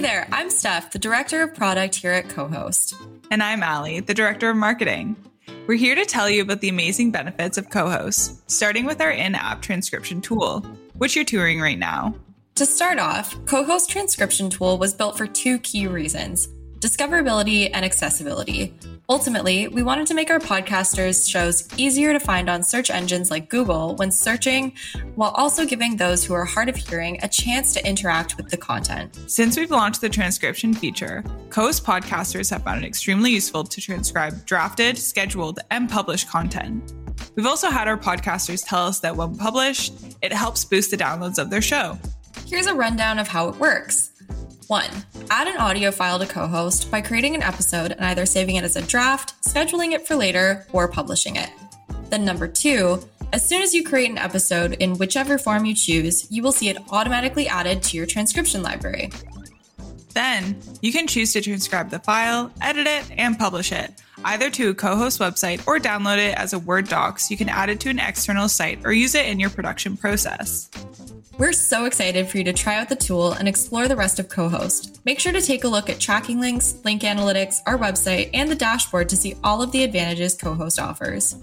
Hey there, I'm Steph, the Director of Product here at Co-Host. And I'm Allie, the Director of Marketing. We're here to tell you about the amazing benefits of Co-Host, starting with our in-app transcription tool, which you're touring right now. To start off, Co-Host transcription tool was built for two key reasons: discoverability and accessibility. Ultimately, we wanted to make our podcasters' shows easier to find on search engines like Google when searching, while also giving those who are hard of hearing a chance to interact with the content. Since we've launched the transcription feature, Co-Host podcasters have found it extremely useful to transcribe drafted, scheduled, and published content. We've also had our podcasters tell us that when published, it helps boost the downloads of their show. Here's a rundown of how it works. 1. Add an audio file to Co-Host by creating an episode and either saving it as a draft, scheduling it for later, or publishing it. Then, number 2. As soon as you create an episode in whichever form you choose, you will see it automatically added to your transcription library. Then, you can choose to transcribe the file, edit it, and publish it, either to a Co-Host website or download it as a Word doc so you can add it to an external site or use it in your production process. We're so excited for you to try out the tool and explore the rest of Co-Host. Make sure to take a look at tracking links, link analytics, our website, and the dashboard to see all of the advantages Co-Host offers.